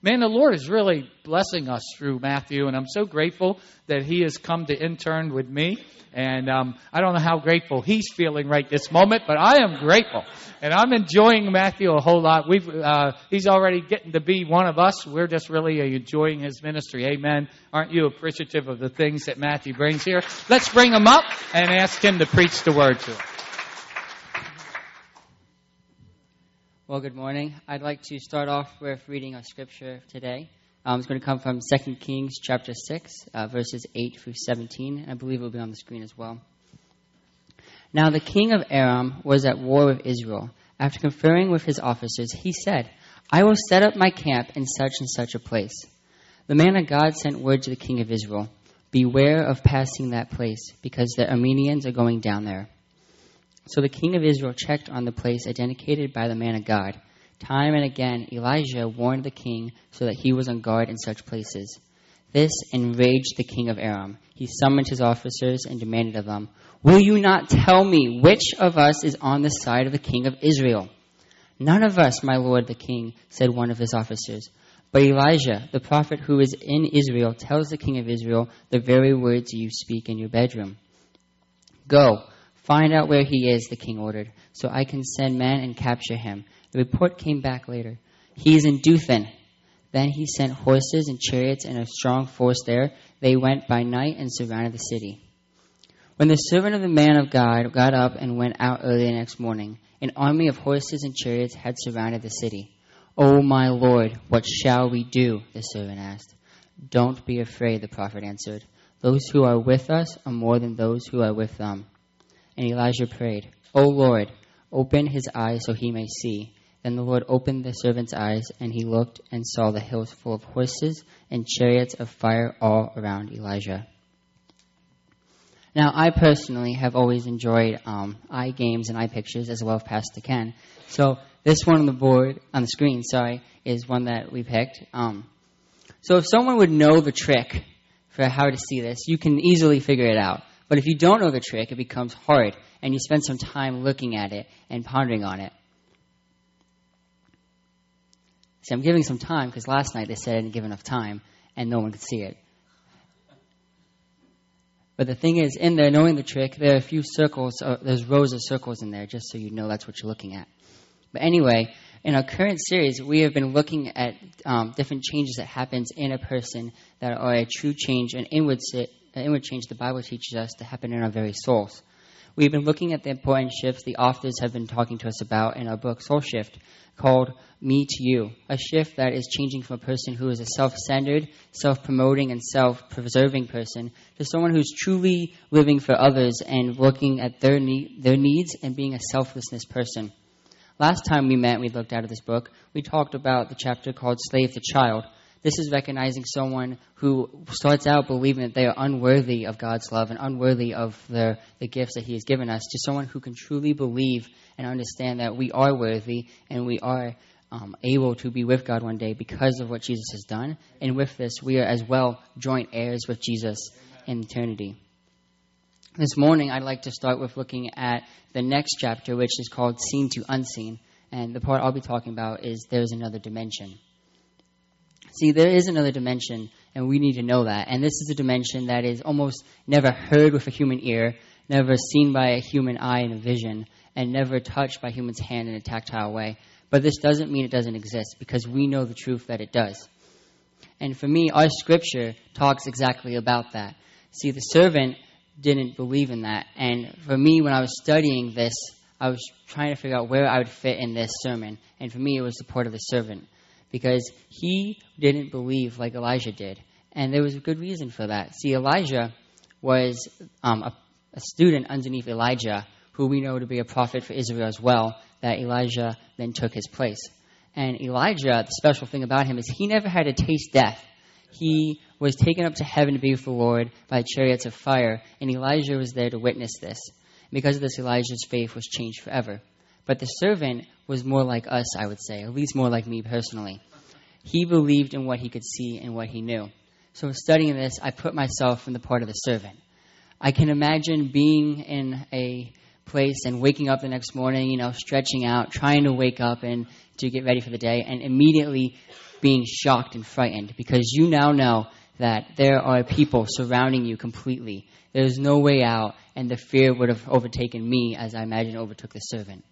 Man, the Lord is really blessing us through Matthew, and I'm so grateful that he has come to intern with me. And um, I don't know how grateful he's feeling right this moment, but I am grateful, and I'm enjoying Matthew a whole lot. We've uh, he's already getting to be one of us. We're just really enjoying his ministry. Amen. Aren't you appreciative of the things that Matthew brings here? Let's bring him up and ask him to preach the word to us. Well, good morning. I'd like to start off with reading our scripture today. Um, it's going to come from 2 Kings chapter 6, uh, verses 8 through 17, and I believe it will be on the screen as well. Now the king of Aram was at war with Israel. After conferring with his officers, he said, I will set up my camp in such and such a place. The man of God sent word to the king of Israel, Beware of passing that place, because the Arameans are going down there. So the king of Israel checked on the place identified by the man of God. Time and again, Elisha warned the king so that he was on guard in such places. This enraged the king of Aram. He summoned his officers and demanded of them, Will you not tell me which of us is on the side of the king of Israel? None of us, my lord the king, said one of his officers. But Elisha, the prophet who is in Israel, tells the king of Israel the very words you speak in your bedroom. Go Find out where he is, the king ordered, so I can send men and capture him. The report came back later. He is in Dothan. Then he sent horses and chariots and a strong force there. They went by night and surrounded the city. When the servant of the man of God got up and went out early the next morning, an army of horses and chariots had surrounded the city. O oh, my Lord, what shall we do? the servant asked. Don't be afraid, the prophet answered. Those who are with us are more than those who are with them. And Elisha prayed, O Lord, open his eyes so he may see. Then the Lord opened the servant's eyes, and he looked and saw the hills full of horses and chariots of fire all around Elisha. Now, I personally have always enjoyed um, eye games and eye pictures as well as Pastor Ken. So this one on the board, on the screen, sorry, is one that we picked. Um, so if someone would know the trick for how to see this, you can easily figure it out. But if you don't know the trick, it becomes hard, and you spend some time looking at it and pondering on it. See, I'm giving some time because last night they said I didn't give enough time, and no one could see it. But the thing is, in there, knowing the trick, there are a few circles, uh, there's rows of circles in there, just so you know that's what you're looking at. But anyway, in our current series, we have been looking at um, different changes that happens in a person that are a true change, an inward Uh, inward change the Bible teaches us to happen in our very souls. We've been looking at the important shifts the authors have been talking to us about in our book, Soul Shift, called Me to You, a shift that is changing from a person who is a self centered, self promoting, and self preserving person to someone who's truly living for others and looking at their, their needs and being a selflessness person. Last time we met, we looked out of this book, we talked about the chapter called Slave to Child, this is recognizing someone who starts out believing that they are unworthy of God's love and unworthy of the, the gifts that He has given us, to someone who can truly believe and understand that we are worthy and we are um, able to be with God one day because of what Jesus has done. And with this, we are as well joint heirs with Jesus in eternity. This morning, I'd like to start with looking at the next chapter, which is called Seen to Unseen. And the part I'll be talking about is There's Another Dimension. See, there is another dimension, and we need to know that. And this is a dimension that is almost never heard with a human ear, never seen by a human eye in a vision, and never touched by human's hand in a tactile way. But this doesn't mean it doesn't exist, because we know the truth that it does. And for me, our scripture talks exactly about that. See, the servant didn't believe in that. And for me, when I was studying this, I was trying to figure out where I would fit in this sermon. And for me, it was the part of the servant because he didn't believe like Elisha did. And there was a good reason for that. See, Elisha was um, a, a student underneath Elijah, who we know to be a prophet for Israel as well, that Elisha then took his place. And Elijah, the special thing about him is he never had to taste death. He was taken up to heaven to be with the Lord by chariots of fire, and Elisha was there to witness this. Because of this, Elisha's faith was changed forever. But the servant was more like us, I would say, at least more like me personally. He believed in what he could see and what he knew. So, studying this, I put myself in the part of the servant. I can imagine being in a place and waking up the next morning, you know, stretching out, trying to wake up and to get ready for the day, and immediately being shocked and frightened because you now know that there are people surrounding you completely. There's no way out, and the fear would have overtaken me as I imagine overtook the servant.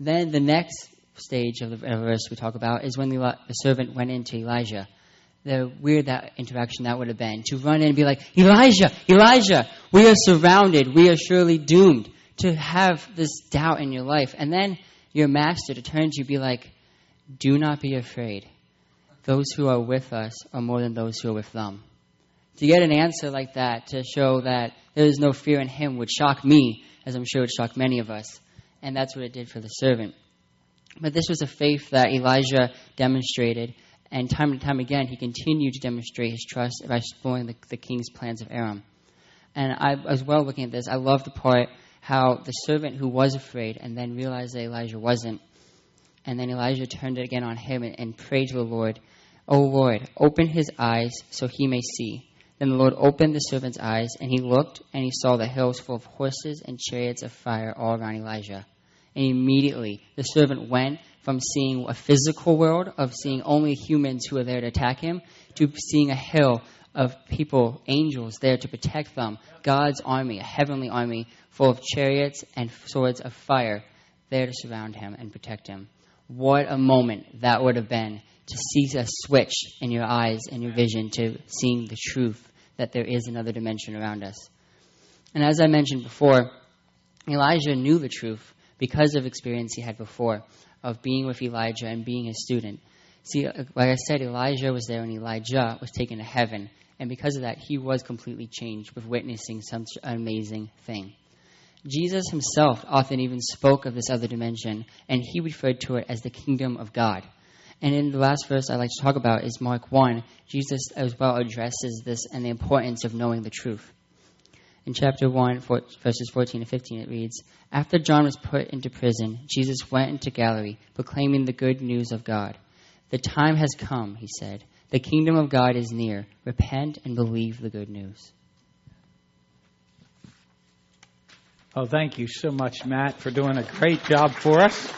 Then the next stage of the verse we talk about is when the, the servant went into Elisha. The weird that interaction that would have been to run in and be like, Elisha, Elisha, we are surrounded, we are surely doomed. To have this doubt in your life, and then your master to turn to you be like, Do not be afraid. Those who are with us are more than those who are with them. To get an answer like that to show that there is no fear in him would shock me, as I'm sure it shocked many of us. And that's what it did for the servant. But this was a faith that Elisha demonstrated, and time and time again, he continued to demonstrate his trust by exploring the, the king's plans of Aram. And I, as well, looking at this, I love the part how the servant who was afraid and then realized that Elisha wasn't. And then Elisha turned it again on him and, and prayed to the Lord, O Lord, open his eyes so he may see. Then the Lord opened the servant's eyes, and he looked, and he saw the hills full of horses and chariots of fire all around Elisha. And immediately the servant went from seeing a physical world of seeing only humans who were there to attack him to seeing a hill of people, angels there to protect them, God's army, a heavenly army full of chariots and swords of fire there to surround him and protect him. What a moment that would have been to see a switch in your eyes and your vision to seeing the truth that there is another dimension around us. And as I mentioned before, Elisha knew the truth because of experience he had before of being with Elijah and being his student. See, uh, like I said, Elisha was there and Elijah was taken to heaven. And because of that, he was completely changed with witnessing such an amazing thing. Jesus himself often even spoke of this other dimension, and he referred to it as the kingdom of God. And in the last verse I'd like to talk about is Mark 1. Jesus as well addresses this and the importance of knowing the truth. In chapter 1, verses 14 to 15, it reads After John was put into prison, Jesus went into Galilee, proclaiming the good news of God. The time has come, he said. The kingdom of God is near. Repent and believe the good news. Oh, thank you so much, Matt, for doing a great job for us.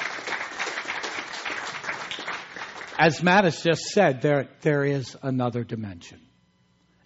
As Matt has just said, there, there is another dimension.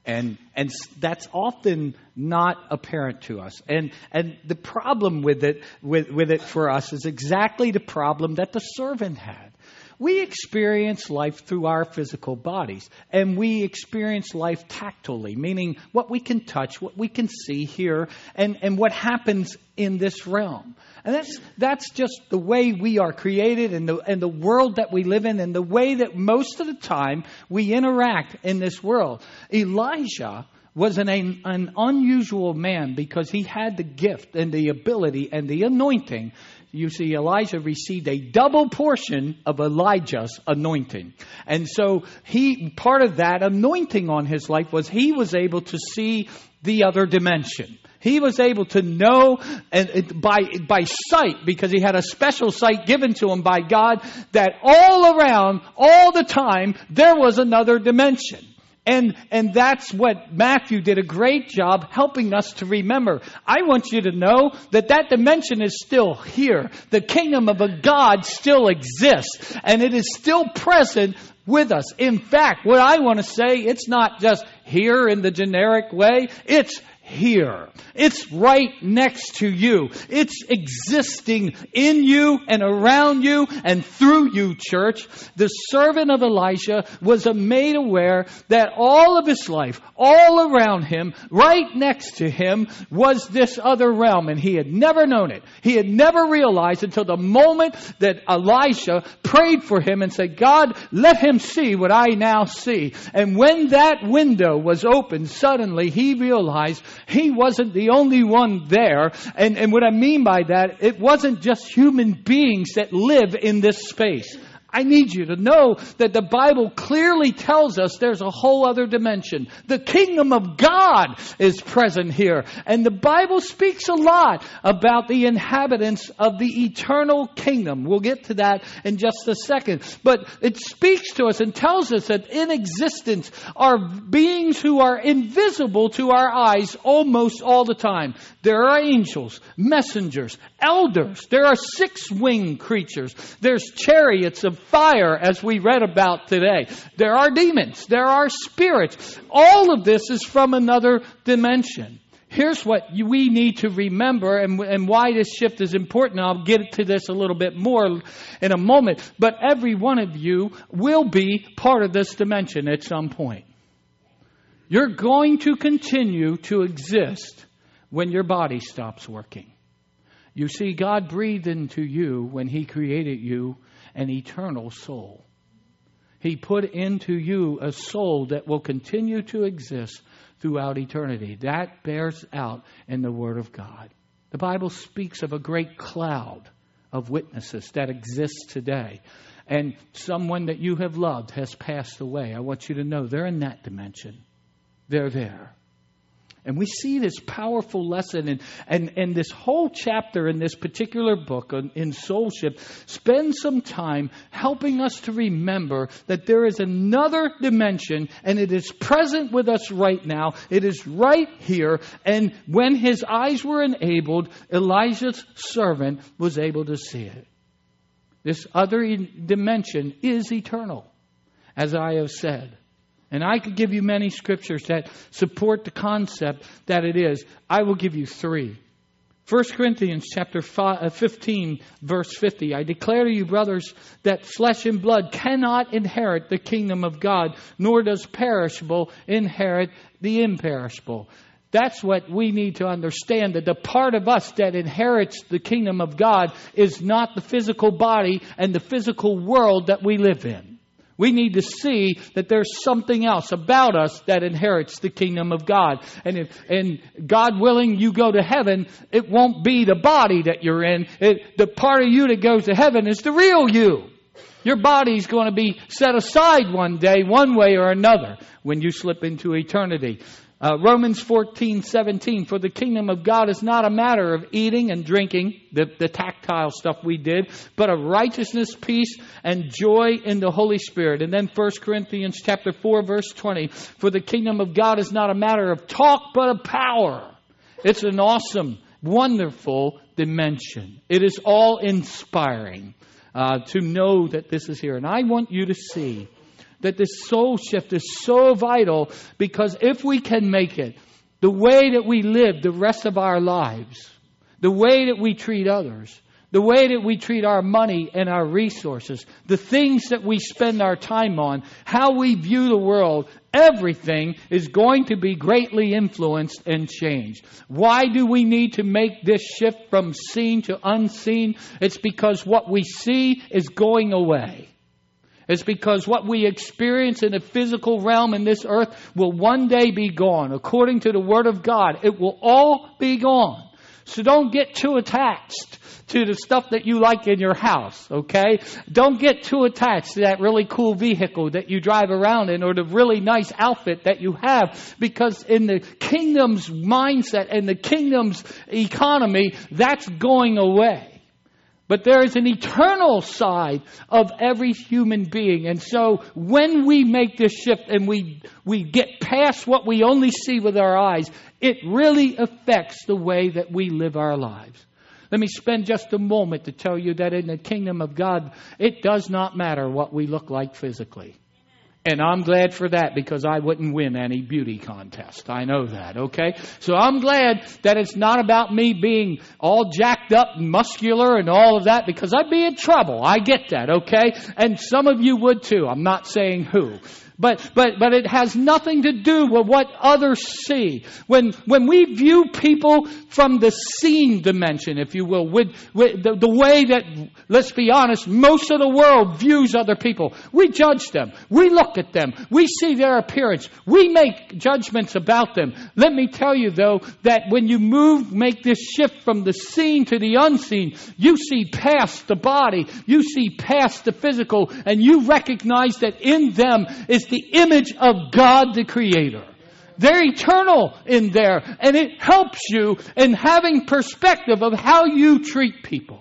And, and that's often not apparent to us. And, and the problem with it, with, with it for us is exactly the problem that the servant had. We experience life through our physical bodies, and we experience life tactily, meaning what we can touch, what we can see, hear, and, and what happens in this realm. And that's, that's just the way we are created and the, and the world that we live in and the way that most of the time we interact in this world. Elisha was an, an unusual man because he had the gift and the ability and the anointing you see, Elisha received a double portion of Elijah's anointing. And so he, part of that anointing on his life was he was able to see the other dimension. He was able to know and by, by sight, because he had a special sight given to him by God, that all around, all the time, there was another dimension. And, and that's what Matthew did a great job helping us to remember. I want you to know that that dimension is still here. The kingdom of a God still exists and it is still present with us. In fact, what I want to say, it's not just here in the generic way. It's here. It's right next to you. It's existing in you and around you and through you, church. The servant of Elisha was made aware that all of his life, all around him, right next to him, was this other realm, and he had never known it. He had never realized until the moment that Elisha prayed for him and said, God, let him see what I now see. And when that window was opened, suddenly he realized he wasn't the only one there. And, and what I mean by that, it wasn't just human beings that live in this space. I need you to know that the Bible clearly tells us there's a whole other dimension. The kingdom of God is present here. And the Bible speaks a lot about the inhabitants of the eternal kingdom. We'll get to that in just a second. But it speaks to us and tells us that in existence are beings who are invisible to our eyes almost all the time. There are angels, messengers, elders. There are six winged creatures. There's chariots of fire, as we read about today. There are demons. There are spirits. All of this is from another dimension. Here's what we need to remember and, and why this shift is important. I'll get to this a little bit more in a moment. But every one of you will be part of this dimension at some point. You're going to continue to exist when your body stops working. You see, God breathed into you when He created you an eternal soul. He put into you a soul that will continue to exist throughout eternity. That bears out in the Word of God. The Bible speaks of a great cloud of witnesses that exists today. And someone that you have loved has passed away. I want you to know they're in that dimension. They're there. And we see this powerful lesson, and, and, and this whole chapter in this particular book on, in Soul Shift spends some time helping us to remember that there is another dimension, and it is present with us right now. It is right here. And when his eyes were enabled, Elisha's servant was able to see it. This other dimension is eternal, as I have said. And I could give you many scriptures that support the concept that it is. I will give you three. 1 Corinthians chapter uh, 15 verse 50 I declare to you brothers that flesh and blood cannot inherit the kingdom of God nor does perishable inherit the imperishable that's what we need to understand that the part of us that inherits the kingdom of God is not the physical body and the physical world that we live in we need to see that there's something else about us that inherits the kingdom of God. And if, and God willing, you go to heaven, it won't be the body that you're in. It, the part of you that goes to heaven is the real you. Your body's going to be set aside one day, one way or another, when you slip into eternity. Uh, Romans 14, 17, for the kingdom of God is not a matter of eating and drinking, the, the tactile stuff we did, but of righteousness, peace, and joy in the Holy Spirit. And then 1 Corinthians chapter 4, verse 20, for the kingdom of God is not a matter of talk, but of power. It's an awesome, wonderful dimension. It is all inspiring uh, to know that this is here. And I want you to see that this soul shift is so vital because if we can make it, the way that we live the rest of our lives, the way that we treat others, the way that we treat our money and our resources, the things that we spend our time on, how we view the world, everything is going to be greatly influenced and changed. Why do we need to make this shift from seen to unseen? It's because what we see is going away. It's because what we experience in the physical realm in this earth will one day be gone. According to the Word of God, it will all be gone. So don't get too attached to the stuff that you like in your house, okay? Don't get too attached to that really cool vehicle that you drive around in or the really nice outfit that you have because in the kingdom's mindset and the kingdom's economy, that's going away. But there is an eternal side of every human being. And so when we make this shift and we, we get past what we only see with our eyes, it really affects the way that we live our lives. Let me spend just a moment to tell you that in the kingdom of God, it does not matter what we look like physically. And I'm glad for that because I wouldn't win any beauty contest. I know that, okay? So I'm glad that it's not about me being all jacked up and muscular and all of that because I'd be in trouble. I get that, okay? And some of you would too. I'm not saying who. But, but, but it has nothing to do with what others see. When, when we view people from the seen dimension, if you will, with, with the, the way that, let's be honest, most of the world views other people, we judge them. We look at them. We see their appearance. We make judgments about them. Let me tell you though, that when you move, make this shift from the seen to the unseen, you see past the body, you see past the physical, and you recognize that in them is the image of God the Creator. They're eternal in there, and it helps you in having perspective of how you treat people.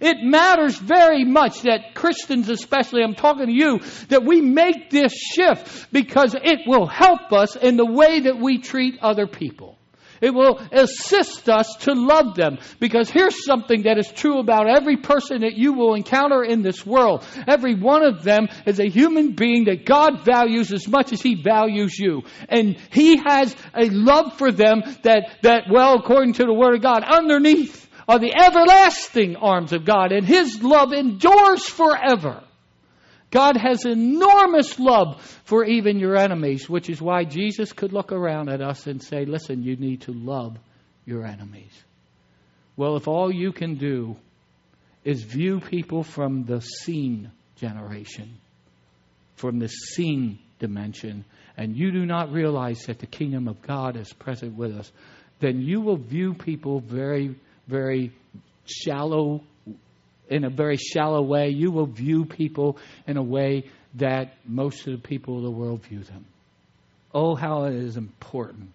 It matters very much that Christians, especially, I'm talking to you, that we make this shift because it will help us in the way that we treat other people. It will assist us to love them. Because here's something that is true about every person that you will encounter in this world. Every one of them is a human being that God values as much as He values you. And He has a love for them that, that well, according to the Word of God, underneath are the everlasting arms of God. And His love endures forever. God has enormous love for even your enemies, which is why Jesus could look around at us and say, Listen, you need to love your enemies. Well, if all you can do is view people from the seen generation, from the seen dimension, and you do not realize that the kingdom of God is present with us, then you will view people very, very shallow in a very shallow way. You will view people in a way that most of the people of the world view them. Oh, how it is important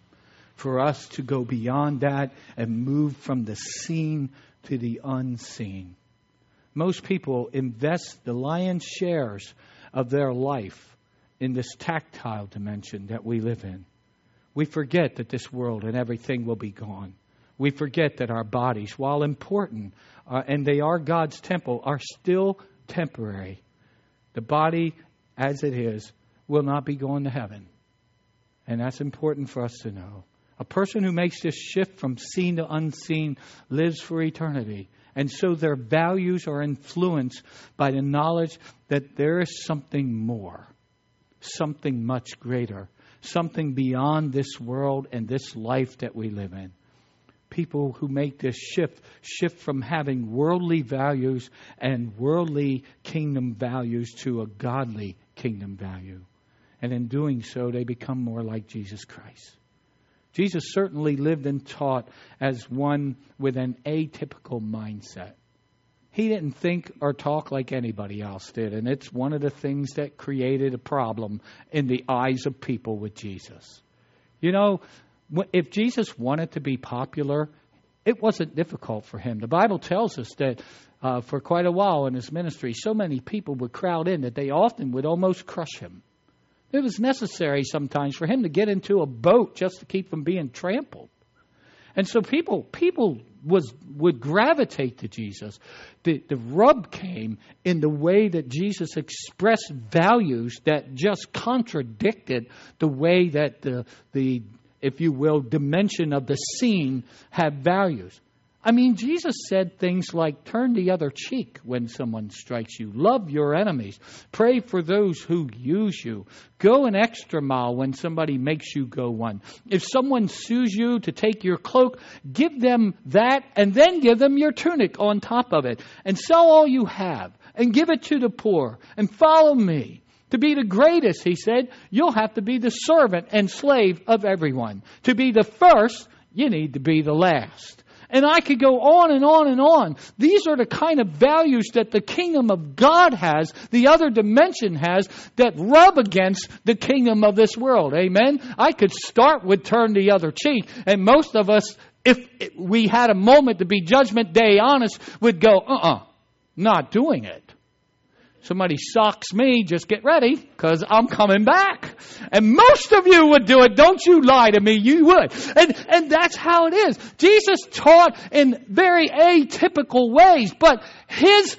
for us to go beyond that and move from the seen to the unseen. Most people invest the lion's shares of their life in this tactile dimension that we live in. We forget that this world and everything will be gone. We forget that our bodies, while important, uh, and they are God's temple, are still temporary. The body, as it is, will not be going to heaven. And that's important for us to know. A person who makes this shift from seen to unseen lives for eternity. And so their values are influenced by the knowledge that there is something more, something much greater, something beyond this world and this life that we live in people who make this shift shift from having worldly values and worldly kingdom values to a godly kingdom value. And in doing so, they become more like Jesus Christ. Jesus certainly lived and taught as one with an atypical mindset. He didn't think or talk like anybody else did, and it's one of the things that created a problem in the eyes of people with Jesus. You know, if Jesus wanted to be popular, it wasn't difficult for him. The Bible tells us that uh, for quite a while in his ministry, so many people would crowd in that they often would almost crush him. It was necessary sometimes for him to get into a boat just to keep from being trampled. And so people people was would gravitate to Jesus. The the rub came in the way that Jesus expressed values that just contradicted the way that the the if you will, dimension of the seen have values. I mean, Jesus said things like turn the other cheek when someone strikes you, love your enemies, pray for those who use you, go an extra mile when somebody makes you go one. If someone sues you to take your cloak, give them that and then give them your tunic on top of it, and sell all you have and give it to the poor and follow me. To be the greatest, he said, you'll have to be the servant and slave of everyone. To be the first, you need to be the last. And I could go on and on and on. These are the kind of values that the kingdom of God has, the other dimension has, that rub against the kingdom of this world. Amen? I could start with turn the other cheek, and most of us, if we had a moment to be judgment day honest, would go, uh uh-uh, uh, not doing it somebody socks me, just get ready because I'm coming back. And most of you would do it. Don't you lie to me. You would. And, and that's how it is. Jesus taught in very atypical ways, but his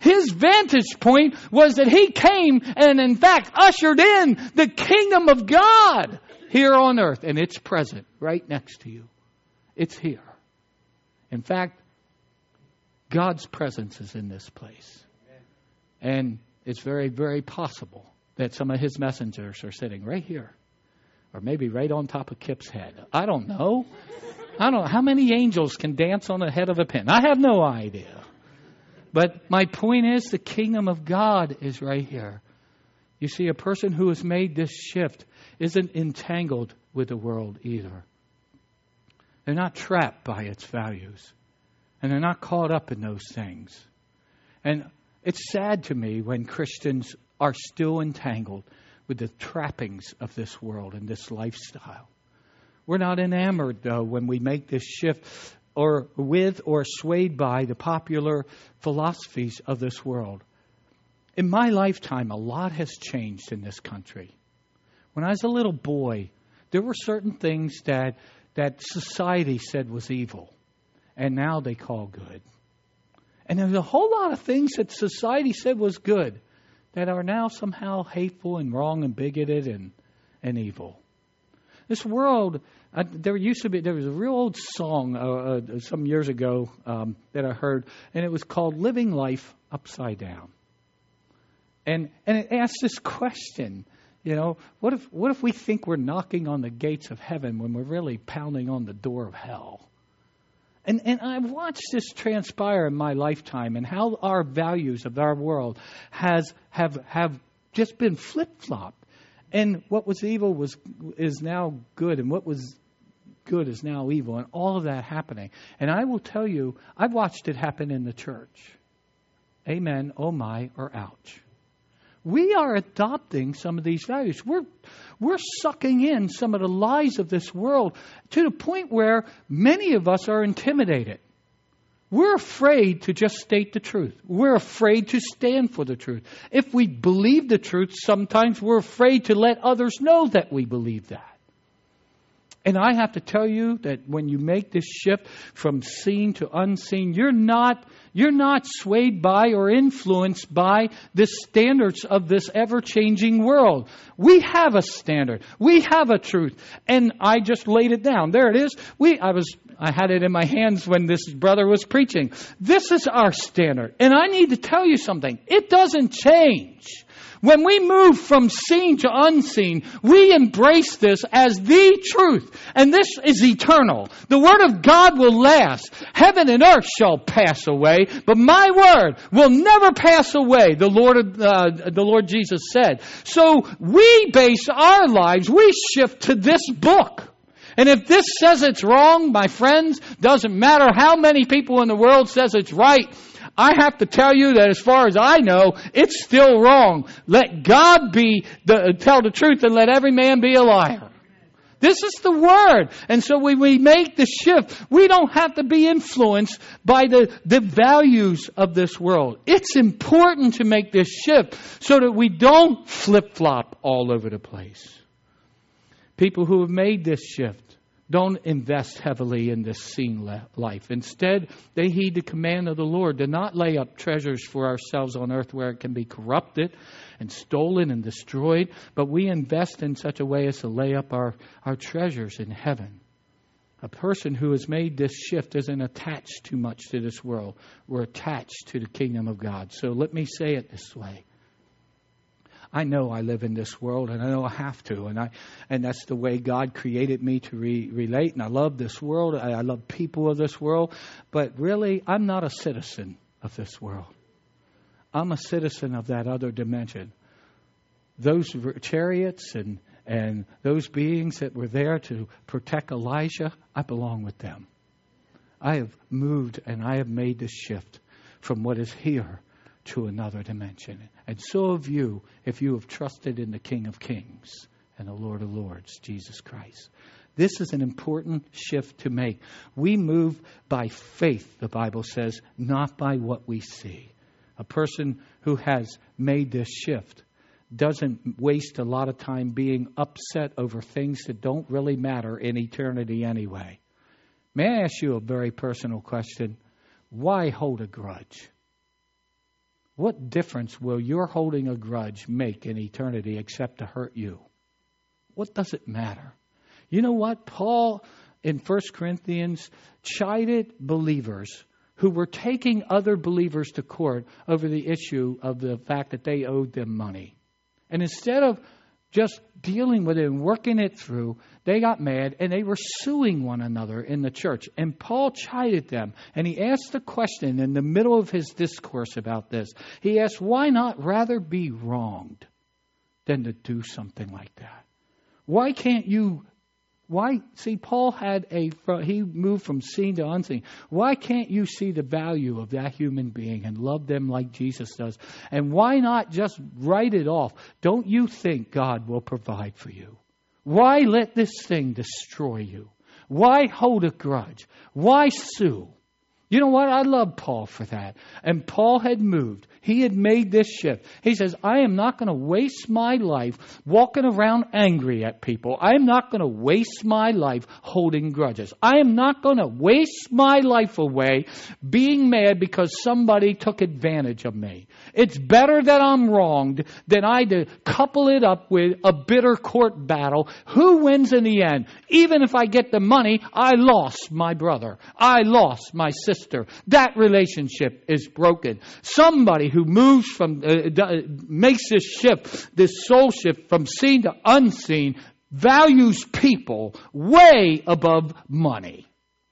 his vantage point was that he came and in fact ushered in the kingdom of God here on earth and it's present right next to you. It's here. In fact, God's presence is in this place. And it's very, very possible that some of his messengers are sitting right here, or maybe right on top of Kip's head. I don't know. I don't know. How many angels can dance on the head of a pin? I have no idea. But my point is the kingdom of God is right here. You see, a person who has made this shift isn't entangled with the world either. They're not trapped by its values, and they're not caught up in those things. And it's sad to me when Christians are still entangled with the trappings of this world and this lifestyle. We're not enamored, though, when we make this shift or with or swayed by the popular philosophies of this world. In my lifetime, a lot has changed in this country. When I was a little boy, there were certain things that, that society said was evil, and now they call good. And there's a whole lot of things that society said was good that are now somehow hateful and wrong and bigoted and, and evil. This world, uh, there used to be, there was a real old song uh, uh, some years ago um, that I heard, and it was called Living Life Upside Down. And, and it asked this question, you know, what if, what if we think we're knocking on the gates of heaven when we're really pounding on the door of hell? And, and I've watched this transpire in my lifetime and how our values of our world has, have, have just been flip flopped. And what was evil was, is now good, and what was good is now evil, and all of that happening. And I will tell you, I've watched it happen in the church. Amen, oh my, or ouch. We are adopting some of these values. We're, we're sucking in some of the lies of this world to the point where many of us are intimidated. We're afraid to just state the truth. We're afraid to stand for the truth. If we believe the truth, sometimes we're afraid to let others know that we believe that. And I have to tell you that when you make this shift from seen to unseen, you're not, you're not swayed by or influenced by the standards of this ever changing world. We have a standard. We have a truth. And I just laid it down. There it is. We, I was, I had it in my hands when this brother was preaching. This is our standard. And I need to tell you something. It doesn't change. When we move from seen to unseen, we embrace this as the truth. And this is eternal. The Word of God will last. Heaven and earth shall pass away, but my Word will never pass away, the Lord, uh, the Lord Jesus said. So we base our lives, we shift to this book. And if this says it's wrong, my friends, doesn't matter how many people in the world says it's right, I have to tell you that as far as I know, it's still wrong. Let God be the, tell the truth and let every man be a liar. This is the word. And so when we make the shift, we don't have to be influenced by the, the values of this world. It's important to make this shift so that we don't flip flop all over the place. People who have made this shift don't invest heavily in this seen life. Instead, they heed the command of the Lord to not lay up treasures for ourselves on earth where it can be corrupted and stolen and destroyed, but we invest in such a way as to lay up our, our treasures in heaven. A person who has made this shift isn't attached too much to this world. We're attached to the kingdom of God. So let me say it this way I know I live in this world and I know I have to. And, I, and that's the way God created me to re- relate. And I love this world. I, I love people of this world. But really, I'm not a citizen of this world. I'm a citizen of that other dimension. Those chariots and, and those beings that were there to protect Elisha, I belong with them. I have moved and I have made this shift from what is here to another dimension. And so have you if you have trusted in the King of Kings and the Lord of Lords, Jesus Christ. This is an important shift to make. We move by faith, the Bible says, not by what we see. A person who has made this shift doesn't waste a lot of time being upset over things that don't really matter in eternity anyway. May I ask you a very personal question? Why hold a grudge? What difference will your holding a grudge make in eternity except to hurt you? What does it matter? You know what? Paul in 1 Corinthians chided believers who were taking other believers to court over the issue of the fact that they owed them money. And instead of just dealing with it and working it through, they got mad and they were suing one another in the church. And Paul chided them and he asked a question in the middle of his discourse about this. He asked, Why not rather be wronged than to do something like that? Why can't you why see Paul had a he moved from seen to unseen. Why can't you see the value of that human being and love them like Jesus does? And why not just write it off? Don't you think God will provide for you? Why let this thing destroy you? Why hold a grudge? Why sue? You know what? I love Paul for that. And Paul had moved. He had made this shift. He says, I am not going to waste my life walking around angry at people. I am not going to waste my life holding grudges. I am not going to waste my life away being mad because somebody took advantage of me. It's better that I'm wronged than I to couple it up with a bitter court battle. Who wins in the end? Even if I get the money, I lost my brother. I lost my sister. That relationship is broken. Somebody who moves from, uh, uh makes this shift, this soul shift from seen to unseen, values people way above money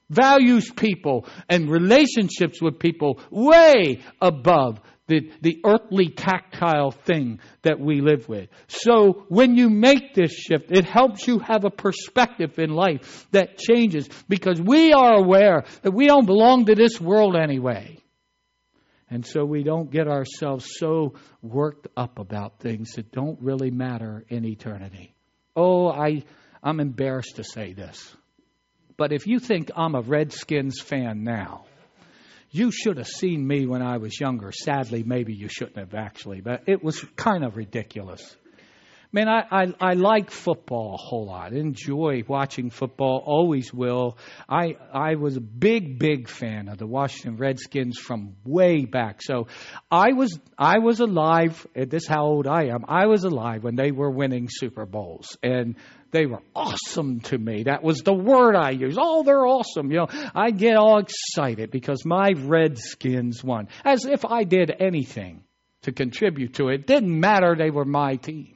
values people and relationships with people way above the, the earthly tactile thing that we live with. So when you make this shift, it helps you have a perspective in life that changes because we are aware that we don't belong to this world anyway. And so we don't get ourselves so worked up about things that don't really matter in eternity. Oh, I, I'm embarrassed to say this. But if you think I'm a Redskins fan now, you should have seen me when I was younger. Sadly, maybe you shouldn't have actually, but it was kind of ridiculous. Man, I, I, I like football a whole lot. Enjoy watching football. Always will. I I was a big big fan of the Washington Redskins from way back. So I was I was alive. This is how old I am. I was alive when they were winning Super Bowls, and they were awesome to me. That was the word I used. Oh, they're awesome. You know, I get all excited because my Redskins won, as if I did anything to contribute to it. Didn't matter. They were my team.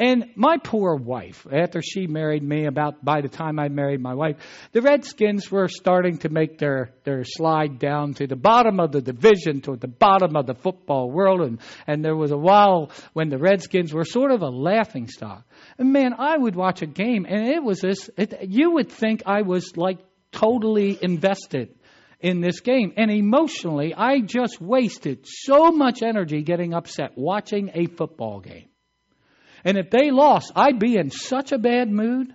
And my poor wife, after she married me, about by the time I married my wife, the Redskins were starting to make their, their slide down to the bottom of the division, to the bottom of the football world. And, and there was a while when the Redskins were sort of a laughing stock. And man, I would watch a game, and it was this, it, you would think I was like totally invested in this game. And emotionally, I just wasted so much energy getting upset watching a football game. And if they lost, I'd be in such a bad mood.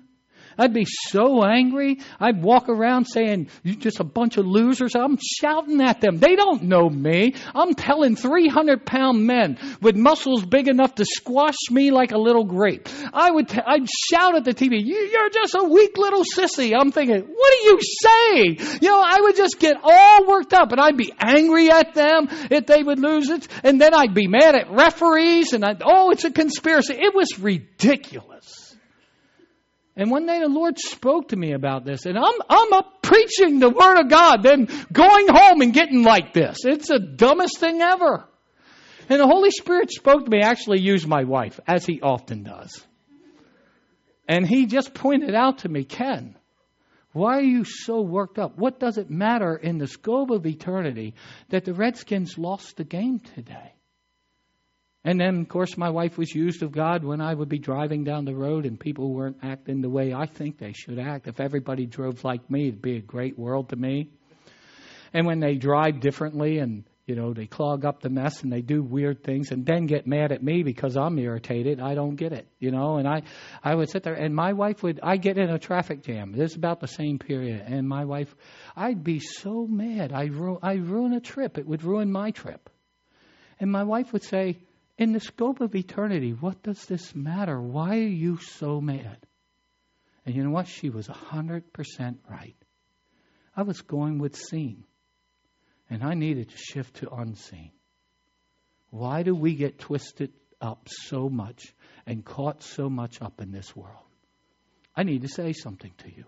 I'd be so angry. I'd walk around saying, You're just a bunch of losers. I'm shouting at them. They don't know me. I'm telling 300 pound men with muscles big enough to squash me like a little grape. I would, t- I'd shout at the TV, You're just a weak little sissy. I'm thinking, What are you saying? You know, I would just get all worked up and I'd be angry at them if they would lose it. And then I'd be mad at referees and I'd, Oh, it's a conspiracy. It was ridiculous. And one day the Lord spoke to me about this, and I'm, I'm up preaching the Word of God, then going home and getting like this. It's the dumbest thing ever. And the Holy Spirit spoke to me, actually used my wife, as he often does. And he just pointed out to me, Ken, why are you so worked up? What does it matter in the scope of eternity that the Redskins lost the game today? And then, of course, my wife was used of God when I would be driving down the road and people weren't acting the way I think they should act. If everybody drove like me, it'd be a great world to me. And when they drive differently and, you know, they clog up the mess and they do weird things and then get mad at me because I'm irritated, I don't get it, you know. And I, I would sit there and my wife would, I get in a traffic jam. This is about the same period. And my wife, I'd be so mad. I ru- I ruin a trip. It would ruin my trip. And my wife would say, in the scope of eternity, what does this matter? Why are you so mad? And you know what? She was 100% right. I was going with seen, and I needed to shift to unseen. Why do we get twisted up so much and caught so much up in this world? I need to say something to you.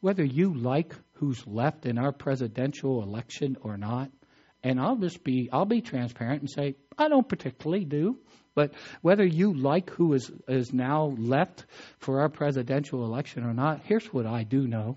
Whether you like who's left in our presidential election or not, And I'll just be I'll be transparent and say I don't particularly do. But whether you like who is is now left for our presidential election or not, here's what I do know.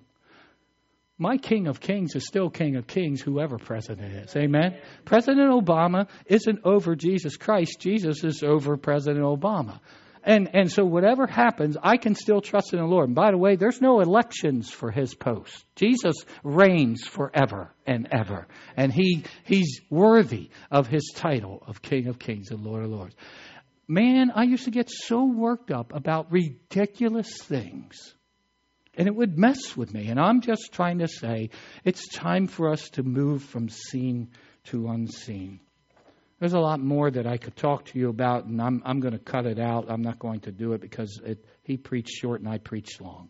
My King of Kings is still King of Kings, whoever president is. Amen. President Obama isn't over Jesus Christ. Jesus is over President Obama. And, and so whatever happens, I can still trust in the Lord. And by the way, there's no elections for his post. Jesus reigns forever and ever. And he, he's worthy of his title of King of Kings and Lord of Lords. Man, I used to get so worked up about ridiculous things. And it would mess with me. And I'm just trying to say it's time for us to move from seen to unseen. There's a lot more that I could talk to you about, and I'm, I'm going to cut it out. I'm not going to do it because it, he preached short and I preached long.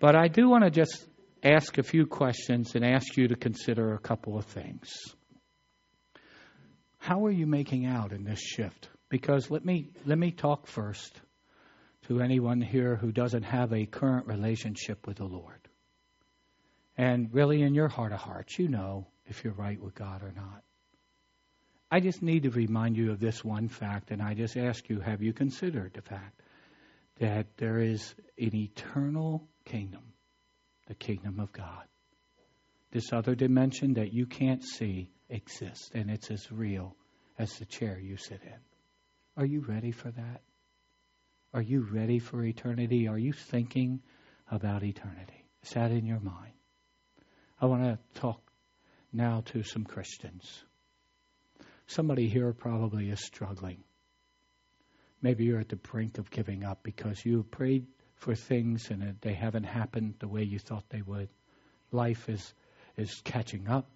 But I do want to just ask a few questions and ask you to consider a couple of things. How are you making out in this shift? Because let me let me talk first to anyone here who doesn't have a current relationship with the Lord. And really in your heart of hearts, you know if you're right with God or not. I just need to remind you of this one fact, and I just ask you have you considered the fact that there is an eternal kingdom, the kingdom of God? This other dimension that you can't see exists, and it's as real as the chair you sit in. Are you ready for that? Are you ready for eternity? Are you thinking about eternity? Is that in your mind? I want to talk now to some Christians. Somebody here probably is struggling. Maybe you're at the brink of giving up because you prayed for things and they haven't happened the way you thought they would. Life is is catching up.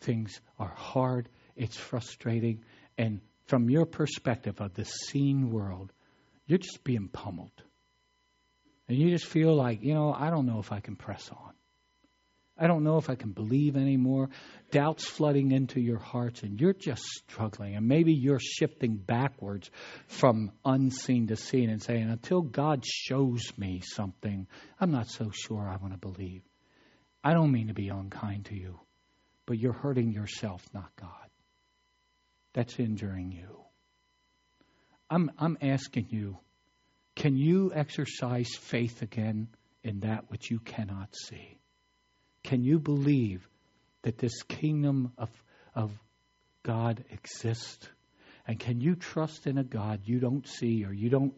Things are hard. It's frustrating. And from your perspective of the seen world, you're just being pummeled. And you just feel like, you know, I don't know if I can press on. I don't know if I can believe anymore. Doubts flooding into your hearts, and you're just struggling. And maybe you're shifting backwards from unseen to seen and saying, until God shows me something, I'm not so sure I want to believe. I don't mean to be unkind to you, but you're hurting yourself, not God. That's injuring you. I'm, I'm asking you, can you exercise faith again in that which you cannot see? Can you believe that this kingdom of, of God exists? And can you trust in a God you don't see or you don't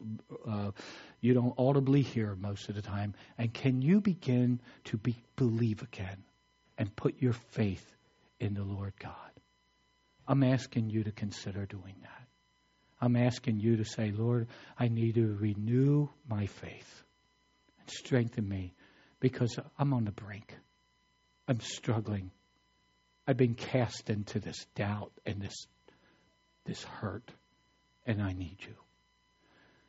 uh, you don't audibly hear most of the time? And can you begin to be, believe again and put your faith in the Lord God? I'm asking you to consider doing that. I'm asking you to say, Lord, I need to renew my faith and strengthen me because I'm on the brink. I'm struggling. I've been cast into this doubt and this, this hurt, and I need you.